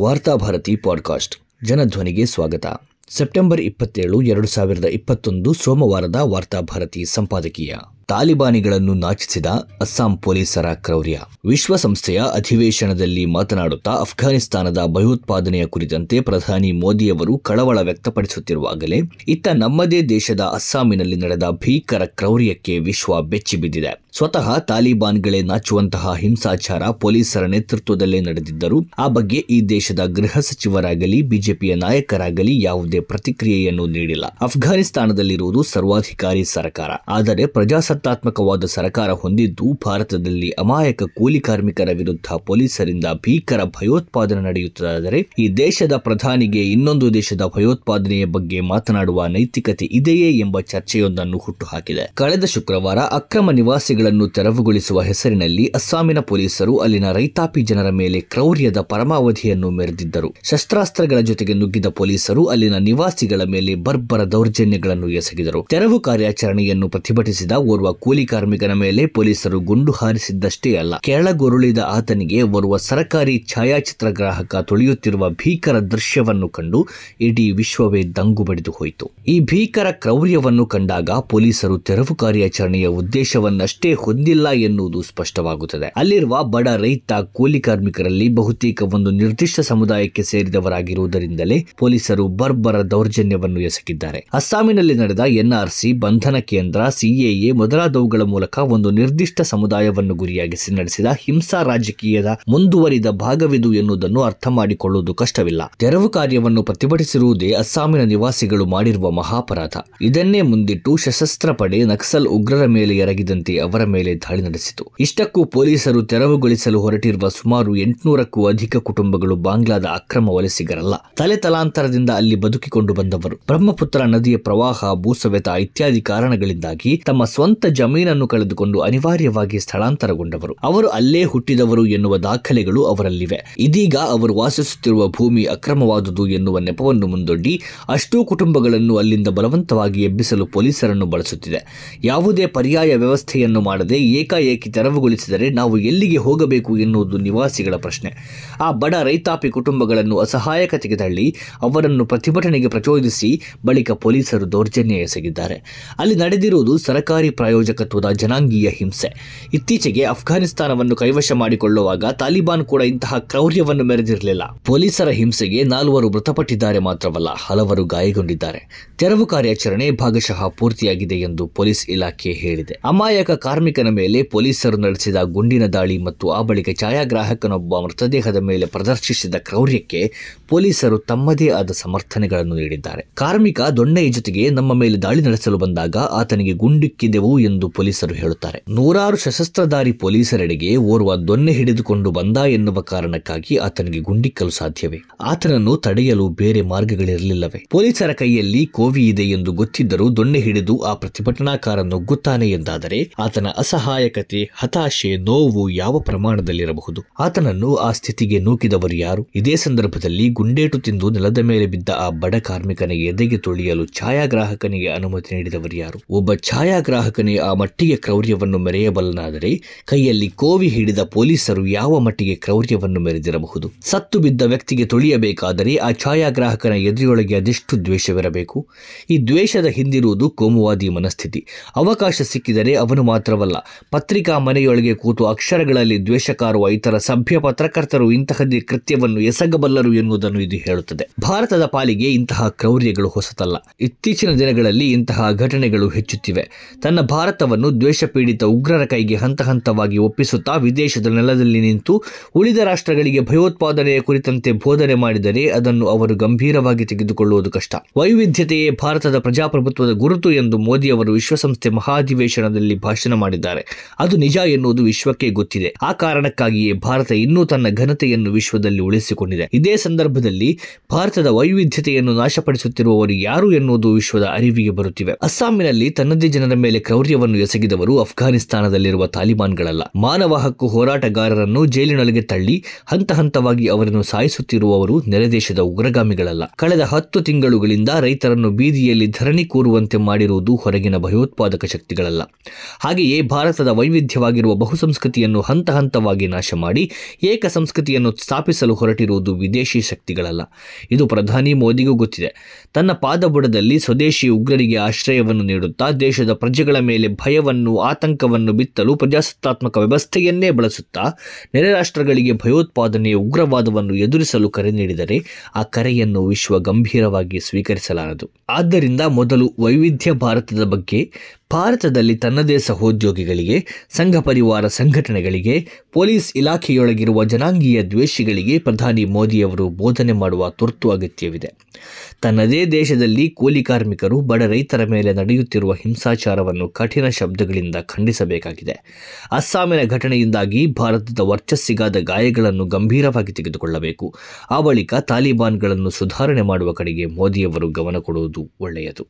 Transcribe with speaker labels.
Speaker 1: Varthabharati podcast. ಜನಧ್ವನಿಗೆ ಸ್ವಾಗತ. September ಇಪ್ಪತ್ತೇಳು, ಎರಡು ಸಾವಿರದ ಇಪ್ಪತ್ತೊಂದು ಸೋಮವಾರದ ವಾರ್ತಾಭಾರತಿ ಸಂಪಾದಕೀಯ. ತಾಲಿಬಾನಿಗಳನ್ನು ನಾಚಿಸಿದ ಅಸ್ಸಾಂ ಪೊಲೀಸರ ಕ್ರೌರ್ಯ. ವಿಶ್ವಸಂಸ್ಥೆಯ ಅಧಿವೇಶನದಲ್ಲಿ ಮಾತನಾಡುತ್ತಾ ಅಫ್ಘಾನಿಸ್ತಾನದ ಭಯೋತ್ಪಾದನೆಯ ಕುರಿತಂತೆ ಪ್ರಧಾನಿ ಮೋದಿಯವರು ಕಳವಳ ವ್ಯಕ್ತಪಡಿಸುತ್ತಿರುವಾಗಲೇ, ಇತ್ತ ನಮ್ಮದೇ ದೇಶದ ಅಸ್ಸಾಮಿನಲ್ಲಿ ನಡೆದ ಭೀಕರ ಕ್ರೌರ್ಯಕ್ಕೆ ವಿಶ್ವ ಬೆಚ್ಚಿಬಿದ್ದಿದೆ. ಸ್ವತಃ ತಾಲಿಬಾನ್ಗಳೇ ನಾಚುವಂತಹ ಹಿಂಸಾಚಾರ ಪೊಲೀಸರ ನೇತೃತ್ವದಲ್ಲೇ ನಡೆದಿದ್ದರು ಆ ಬಗ್ಗೆ ಈ ದೇಶದ ಗೃಹ ಸಚಿವರಾಗಲಿ, ಬಿಜೆಪಿಯ ನಾಯಕರಾಗಲಿ ಯಾವುದೇ ಪ್ರತಿಕ್ರಿಯೆಯನ್ನು ನೀಡಿಲ್ಲ. ಅಫ್ಘಾನಿಸ್ತಾನದಲ್ಲಿರುವುದು ಸರ್ವಾಧಿಕಾರಿ ಸರ್ಕಾರ. ಆದರೆ ಪ್ರಜಾಸತ್ತಾತ್ಮಕವಾದ ಸರ್ಕಾರ ಹೊಂದಿದ್ದು ಭಾರತದಲ್ಲಿ ಅಮಾಯಕ ಕೂಲಿ ಕಾರ್ಮಿಕರ ವಿರುದ್ಧ ಪೊಲೀಸರಿಂದ ಭೀಕರ ಭಯೋತ್ಪಾದನೆ ನಡೆಯುತ್ತದಾದರೆ ಈ ದೇಶದ ಪ್ರಧಾನಿಗೆ ಇನ್ನೊಂದು ದೇಶದ ಭಯೋತ್ಪಾದನೆಯ ಬಗ್ಗೆ ಮಾತನಾಡುವ ನೈತಿಕತೆ ಇದೆಯೇ ಎಂಬ ಚರ್ಚೆಯೊಂದನ್ನು ಹುಟ್ಟುಹಾಕಿದೆ. ಕಳೆದ ಶುಕ್ರವಾರ ಅಕ್ರಮ ನಿವಾಸಿಗಳನ್ನು ತೆರವುಗೊಳಿಸುವ ಹೆಸರಿನಲ್ಲಿ ಅಸ್ಸಾಮಿನ ಪೊಲೀಸರು ಅಲ್ಲಿನ ರೈತಾಪಿ ಜನರ ಮೇಲೆ ಕ್ರೌರ್ಯದ ಪರಮಾವಧಿಯನ್ನು ಮೆರೆದಿದ್ದರು. ಶಸ್ತ್ರಾಸ್ತ್ರಗಳ ಜೊತೆಗೆ ನುಗ್ಗಿದ ಪೊಲೀಸರು ಅಲ್ಲಿನ ನಿವಾಸಿಗಳ ಮೇಲೆ ಬರ್ಬರ ದೌರ್ಜನ್ಯಗಳನ್ನು ಎಸಗಿದರು. ತೆರವು ಕಾರ್ಯಾಚರಣೆಯನ್ನು ಪ್ರತಿಭಟಿಸಿದ ಓರ್ವ ಕೂಲಿ ಕಾರ್ಮಿಕನ ಮೇಲೆ ಪೊಲೀಸರು ಗುಂಡು ಹಾರಿಸಿದ್ದಷ್ಟೇ ಅಲ್ಲ, ಕೆಳಗುರುಳಿದ ಆತನಿಗೆ ಓರ್ವ ಸರಕಾರಿ ಛಾಯಾಚಿತ್ರ ಗ್ರಾಹಕ ತುಳಿಯುತ್ತಿರುವ ಭೀಕರ ದೃಶ್ಯವನ್ನು ಕಂಡು ಇಡೀ ವಿಶ್ವವೇ ದಂಗು ಬಡಿದು ಹೋಯಿತು. ಈ ಭೀಕರ ಕ್ರೌರ್ಯವನ್ನು ಕಂಡಾಗ ಪೊಲೀಸರು ತೆರವು ಕಾರ್ಯಾಚರಣೆಯ ಉದ್ದೇಶವನ್ನಷ್ಟೇ ಹೊಂದಿಲ್ಲ ಎನ್ನುವುದು ಸ್ಪಷ್ಟವಾಗುತ್ತದೆ. ಅಲ್ಲಿರುವ ಬಡ ರೈತ, ಕೂಲಿ ಕಾರ್ಮಿಕರಲ್ಲಿ ಬಹುತೇಕ ಒಂದು ನಿರ್ದಿಷ್ಟ ಸಮುದಾಯಕ್ಕೆ ಸೇರಿದವರಾಗಿರುವುದರಿಂದಲೇ ಪೊಲೀಸರು ಬರ್ಬರ ದೌರ್ಜನ್ಯವನ್ನು ಎಸಗಿದ್ದಾರೆ. ಅಸ್ಸಾಮಿನಲ್ಲಿ ನಡೆದ ಎನ್ಆರ್ಸಿ ಬಂಧನ ಕೇಂದ್ರ, ಸಿಎಎ ಮೊದಲಾದವುಗಳ ಮೂಲಕ ಒಂದು ನಿರ್ದಿಷ್ಟ ಸಮುದಾಯವನ್ನು ಗುರಿಯಾಗಿಸಿ ನಡೆಸಿದ ಹಿಂಸಾ ರಾಜಕೀಯದ ಮುಂದುವರಿದ ಭಾಗವಿದು ಎನ್ನುವುದನ್ನು ಅರ್ಥ ಮಾಡಿಕೊಳ್ಳುವುದು ಕಷ್ಟವಿಲ್ಲ. ತೆರವು ಕಾರ್ಯವನ್ನು ಪ್ರತಿಭಟಿಸಿರುವುದೇ ಅಸ್ಸಾಮಿನ ನಿವಾಸಿಗಳು ಮಾಡಿರುವ ಮಹಾಪರಾಧ. ಇದನ್ನೇ ಮುಂದಿಟ್ಟು ಸಶಸ್ತ್ರ ಪಡೆ ನಕ್ಸಲ್ ಉಗ್ರರ ಮೇಲೆ ಎರಗಿದಂತೆ ಅವರ ಮೇಲೆ ದಾಳಿ ನಡೆಸಿತು. ಇಷ್ಟಕ್ಕೂ ಪೊಲೀಸರು ತೆರವುಗೊಳಿಸಲು ಹೊರಟಿರುವ ಸುಮಾರು ಎಂಟುನೂರಕ್ಕೂ ಅಧಿಕ ಕುಟುಂಬಗಳು ಬಾಂಗ್ಲಾದ ಅಕ್ರಮ ವಲಸಿಗರಲ್ಲ. ತಲೆ ತಲಾಂತರದಿಂದ ಅಲ್ಲಿ ಬದುಕಿಕೊಂಡು ಬಂದವರು. ಬ್ರಹ್ಮಪುತ್ರ ನದಿಯ ಪ್ರವಾಹ, ಭೂಸವೆತ ಇತ್ಯಾದಿ ಕಾರಣಗಳಿಂದಾಗಿ ತಮ್ಮ ಸ್ವಂತ ಜಮೀನನ್ನು ಕಳೆದುಕೊಂಡು ಅನಿವಾರ್ಯವಾಗಿ ಸ್ಥಳಾಂತರಗೊಂಡವರು. ಅವರು ಅಲ್ಲೇ ಹುಟ್ಟಿದವರು ಎನ್ನುವ ದಾಖಲೆಗಳು ಅವರಲ್ಲಿವೆ. ಇದೀಗ ಅವರು ವಾಸಿಸುತ್ತಿರುವ ಭೂಮಿ ಅಕ್ರಮವಾದುದು ಎನ್ನುವ ನೆಪವನ್ನು ಮುಂದೊಡ್ಡಿ ಅಷ್ಟೂ ಕುಟುಂಬಗಳನ್ನು ಅಲ್ಲಿಂದ ಬಲವಂತವಾಗಿ ಎಬ್ಬಿಸಲು ಪೊಲೀಸರನ್ನು ಬಳಸುತ್ತಿದೆ. ಯಾವುದೇ ಪರ್ಯಾಯ ವ್ಯವಸ್ಥೆಯನ್ನು ಮಾಡದೆ ಏಕಾಏಕಿ ತೆರವುಗೊಳಿಸಿದರೆ ನಾವು ಎಲ್ಲಿಗೆ ಹೋಗಬೇಕು ಎನ್ನುವುದು ನಿವಾಸಿಗಳ ಪ್ರಶ್ನೆ. ಆ ಬಡ ರೈತಾಪಿ ಕುಟುಂಬಗಳನ್ನು ಅಸಹಾಯಕತೆಗೆ ತಳ್ಳಿ ಅವರನ್ನು ಪ್ರತಿಭಟನೆಗೆ ಪ್ರಚೋದಿಸಿ, ಬಳಿಕ ಪೊಲೀಸರು ದೌರ್ಜನ್ಯ ಎಸಗಿದ್ದಾರೆ. ಅಲ್ಲಿ ನಡೆದಿರುವುದು ಸರಕಾರಿ ಪ್ರಾಯೋಜಕತ್ವದ ಜನಾಂಗೀಯ ಹಿಂಸೆ. ಇತ್ತೀಚೆಗೆ ಅಫ್ಘಾನಿಸ್ತಾನವನ್ನು ಕೈವಶ ಮಾಡಿಕೊಳ್ಳುವಾಗ ತಾಲಿಬಾನ್ ಕೂಡ ಇಂತಹ ಕ್ರೌರ್ಯವನ್ನು ಮೆರೆದಿರಲಿಲ್ಲ. ಪೊಲೀಸರ ಹಿಂಸೆಗೆ ನಾಲ್ವರು ಮೃತಪಟ್ಟಿದ್ದಾರೆ ಮಾತ್ರವಲ್ಲ, ಹಲವರು ಗಾಯಗೊಂಡಿದ್ದಾರೆ. ತೆರವು ಕಾರ್ಯಾಚರಣೆ ಭಾಗಶಃ ಪೂರ್ತಿಯಾಗಿದೆ ಎಂದು ಪೊಲೀಸ್ ಇಲಾಖೆ ಹೇಳಿದೆ. ಅಮಾಯಕ ಕಾರ್ಮಿಕನ ಮೇಲೆ ಪೊಲೀಸರು ನಡೆಸಿದ ಗುಂಡಿನ ದಾಳಿ ಮತ್ತು ಆ ಬಳಿಕ ಛಾಯಾಗ್ರಾಹಕನೊಬ್ಬ ಮೃತದೇಹದ ಮೇಲೆ ಪ್ರದರ್ಶಿಸಿದ ಕ್ರೌರ್ಯಕ್ಕೆ ಪೊಲೀಸರು ತಮ್ಮದೇ ಆದ ಸಮರ್ಥನೆಗಳನ್ನು ನೀಡಿದ್ದಾರೆ. ಕಾರ್ಮಿಕ ದೊಣ್ಣೆಯ ಜೊತೆಗೆ ನಮ್ಮ ಮೇಲೆ ದಾಳಿ ನಡೆಸಲು ಬಂದಾಗ ಆತನಿಗೆ ಗುಂಡಿಕ್ಕಿದೆವು ಎಂದು ಪೊಲೀಸರು ಹೇಳುತ್ತಾರೆ. ನೂರಾರು ಸಶಸ್ತ್ರಧಾರಿ ಪೊಲೀಸರೆಡೆಗೆ ಓರ್ವ ದೊಣ್ಣೆ ಹಿಡಿದುಕೊಂಡು ಬಂದ ಎನ್ನುವ ಕಾರಣಕ್ಕಾಗಿ ಆತನಿಗೆ ಗುಂಡಿಕ್ಕಲು ಸಾಧ್ಯವೇ? ಆತನನ್ನು ತಡೆಯಲು ಬೇರೆ ಮಾರ್ಗಗಳಿರಲಿಲ್ಲವೆ? ಪೊಲೀಸರ ಕೈಯಲ್ಲಿ ಕೋವಿ ಇದೆ ಎಂದು ಗೊತ್ತಿದ್ದರೂ ದೊಣ್ಣೆ ಹಿಡಿದು ಆ ಪ್ರತಿಭಟನಾಕಾರನು ನುಗ್ಗುತ್ತಾನೆ ಎಂದಾದರೆ ಆತನ ಅಸಹಾಯಕತೆ, ಹತಾಶೆ, ನೋವು ಯಾವ ಪ್ರಮಾಣದಲ್ಲಿರಬಹುದು? ಆತನನ್ನು ಆ ಸ್ಥಿತಿಗೆ ನೂಕಿದವರು ಯಾರು? ಇದೇ ಸಂದರ್ಭದಲ್ಲಿ ಗುಂಡೇಟು ತಿಂದು ನೆಲದ ಮೇಲೆ ಬಿದ್ದ ಆ ಬಡ ಕಾರ್ಮಿಕನ ಎದೆಗೆ ತುಳಿಯಲು ಛಾಯಾಗ್ರಾಹಕನಿಗೆ ಅನುಮತಿ ನೀಡಿದವರು ಯಾರು? ಒಬ್ಬ ಛಾಯಾಗ್ರಾಹಕನೇ ಆ ಮಟ್ಟಿಗೆ ಕ್ರೌರ್ಯವನ್ನು ಮೆರೆಯಬಲ್ಲನಾದರೆ ಕೈಯಲ್ಲಿ ಕೋವಿ ಹಿಡಿದ ಪೊಲೀಸರು ಯಾವ ಮಟ್ಟಿಗೆ ಕ್ರೌರ್ಯವನ್ನು ಮೆರೆದಿರಬಹುದು? ಸತ್ತು ಬಿದ್ದ ವ್ಯಕ್ತಿಗೆ ತುಳಿಯಬೇಕಾದರೆ ಆ ಛಾಯಾಗ್ರಾಹಕನ ಎದೆಯೊಳಗೆ ಅದೆಷ್ಟು ದ್ವೇಷವಿರಬೇಕು? ಈ ದ್ವೇಷದ ಹಿಂದಿರುವುದು ಕೋಮುವಾದಿ ಮನಸ್ಥಿತಿ. ಅವಕಾಶ ಸಿಕ್ಕಿದರೆ ಅವನು ಮಾತ್ರವಲ್ಲ, ಪತ್ರಿಕಾ ಮನೆಯೊಳಗೆ ಕೂತು ಅಕ್ಷರಗಳಲ್ಲಿ ದ್ವೇಷಕಾರುವ ಇತರ ಸಭ್ಯ ಪತ್ರಕರ್ತರು ಇಂತಹದೇ ಕೃತ್ಯವನ್ನು ಎಸಗಬಲ್ಲರು ಎನ್ನುವುದನ್ನು ಇದು ಹೇಳುತ್ತದೆ. ಭಾರತದ ಪಾಲಿಗೆ ಇಂತಹ ಕ್ರೌರ್ಯಗಳು ಹೊಸತಲ್ಲ. ಇತ್ತೀಚಿನ ದಿನಗಳಲ್ಲಿ ಇಂತಹ ಘಟನೆಗಳು ಹೆಚ್ಚುತ್ತಿವೆ. ತನ್ನ ಭಾರತವನ್ನು ದ್ವೇಷಪೀಡಿತ ಉಗ್ರರ ಕೈಗೆ ಹಂತ ಹಂತವಾಗಿ ಒಪ್ಪಿಸುತ್ತಾ ವಿದೇಶದ ನೆಲದಲ್ಲಿ ನಿಂತು ಉಳಿದ ರಾಷ್ಟ್ರಗಳಿಗೆ ಭಯೋತ್ಪಾದನೆಯ ಕುರಿತಂತೆ ಬೋಧನೆ ಮಾಡಿದರೆ ಅದನ್ನು ಅವರು ಗಂಭೀರವಾಗಿ ತೆಗೆದುಕೊಳ್ಳುವುದು ಕಷ್ಟ. ವೈವಿಧ್ಯತೆಯೇ ಭಾರತದ ಪ್ರಜಾಪ್ರಭುತ್ವದ ಗುರುತು ಎಂದು ಮೋದಿ ಅವರು ವಿಶ್ವಸಂಸ್ಥೆ ಮಹಾಧಿವೇಶನದಲ್ಲಿ ಭಾಷಣ ಮಾಡಿದ್ದಾರೆ. ಅದು ನಿಜ ಎನ್ನುವುದು ವಿಶ್ವಕ್ಕೆ ಗೊತ್ತಿದೆ. ಆ ಕಾರಣಕ್ಕಾಗಿಯೇ ಭಾರತ ಇನ್ನೂ ತನ್ನ ಘನತೆಯನ್ನು ವಿಶ್ವದಲ್ಲಿ ಉಳಿಸಿಕೊಂಡಿದೆ. ಇದೇ ಸಂದರ್ಭದಲ್ಲಿ ಭಾರತದ ವೈವಿಧ್ಯತೆಯನ್ನು ನಾಶಪಡಿಸುತ್ತಿರುವವರು ಯಾರು ಎನ್ನುವುದು ವಿಶ್ವದ ಅರಿವಿಗೆ ಬರುತ್ತಿವೆ. ಅಸ್ಸಾಮಿನಲ್ಲಿ ತನ್ನದೇ ಜನರ ಮೇಲೆ ಕ್ರೌರ್ಯವನ್ನು ಎಸಗಿದವರು ಅಫ್ಘಾನಿಸ್ತಾನದಲ್ಲಿರುವ ತಾಲಿಬಾನ್ಗಳಲ್ಲ. ಮಾನವ ಹಕ್ಕು ಹೋರಾಟಗಾರರನ್ನು ಜೈಲಿನೊಳಗೆ ತಳ್ಳಿ ಹಂತ ಹಂತವಾಗಿ ಅವರನ್ನು ಸಾಯಿಸುತ್ತಿರುವವರು ನೆರೆದೇಶದ ಉಗ್ರಗಾಮಿಗಳಲ್ಲ. ಕಳೆದ ಹತ್ತು ತಿಂಗಳುಗಳಿಂದ ರೈತರನ್ನು ಬೀದಿಯಲ್ಲಿ ಧರಣಿ ಕೂರುವಂತೆ ಮಾಡಿರುವುದು ಹೊರಗಿನ ಭಯೋತ್ಪಾದಕ ಶಕ್ತಿಗಳಲ್ಲ. ಹಾಗೆಯೇ ಹಾಗೆಯೇ ಭಾರತದ ವೈವಿಧ್ಯವಾಗಿರುವ ಬಹುಸಂಸ್ಕೃತಿಯನ್ನು ಹಂತ ಹಂತವಾಗಿ ನಾಶ ಮಾಡಿ ಏಕ ಸಂಸ್ಕೃತಿಯನ್ನು ಸ್ಥಾಪಿಸಲು ಹೊರಟಿರುವುದು ವಿದೇಶಿ ಶಕ್ತಿಗಳಲ್ಲ. ಇದು ಪ್ರಧಾನಿ ಮೋದಿಗೂ ಗೊತ್ತಿದೆ. ತನ್ನ ಪಾದಬುಡದಲ್ಲಿ ಸ್ವದೇಶಿ ಉಗ್ರರಿಗೆ ಆಶ್ರಯವನ್ನು ನೀಡುತ್ತಾ ದೇಶದ ಪ್ರಜೆಗಳ ಮೇಲೆ ಭಯವನ್ನು, ಆತಂಕವನ್ನು ಬಿತ್ತಲು ಪ್ರಜಾಸತ್ತಾತ್ಮಕ ವ್ಯವಸ್ಥೆಯನ್ನೇ ಬಳಸುತ್ತಾ ನೆರೆ ರಾಷ್ಟ್ರಗಳಿಗೆ ಭಯೋತ್ಪಾದನೆಯ ಉಗ್ರವಾದವನ್ನು ಎದುರಿಸಲು ಕರೆ ನೀಡಿದರೆ ಆ ಕರೆಯನ್ನು ವಿಶ್ವ ಗಂಭೀರವಾಗಿ ಸ್ವೀಕರಿಸಲಾರದು. ಆದ್ದರಿಂದ ಮೊದಲು ವೈವಿಧ್ಯ ಭಾರತದ ಬಗ್ಗೆ, ಭಾರತದಲ್ಲಿ ತನ್ನದೇ ಸಹೋದ್ಯೋಗಿಗಳಿಗೆ ಸಂಘ ಪರಿವಾರ ಸಂಘಟನೆಗಳಿಗೆ, ಪೊಲೀಸ್ ಇಲಾಖೆಯೊಳಗಿರುವ ಜನಾಂಗೀಯ ದ್ವೇಷಿಗಳಿಗೆ ಪ್ರಧಾನಿ ಮೋದಿಯವರು ಬೋಧನೆ ಮಾಡುವ ತುರ್ತು ಅಗತ್ಯವಿದೆ. ತನ್ನದೇ ದೇಶದಲ್ಲಿ ಕೂಲಿ ಕಾರ್ಮಿಕರು, ಬಡ ರೈತರ ಮೇಲೆ ನಡೆಯುತ್ತಿರುವ ಹಿಂಸಾಚಾರವನ್ನು ಕಠಿಣ ಶಬ್ದಗಳಿಂದ ಖಂಡಿಸಬೇಕಾಗಿದೆ. ಅಸ್ಸಾಮಿನ ಘಟನೆಯಿಂದಾಗಿ ಭಾರತದ ವರ್ಚಸ್ಸಿಗಾದ ಗಾಯಗಳನ್ನು ಗಂಭೀರವಾಗಿ ತೆಗೆದುಕೊಳ್ಳಬೇಕು. ಆ ಬಳಿಕ ತಾಲಿಬಾನ್ಗಳನ್ನು ಸುಧಾರಣೆ ಮಾಡುವ ಕಡೆಗೆ ಮೋದಿಯವರು ಗಮನ ಕೊಡುವುದು ಒಳ್ಳೆಯದು.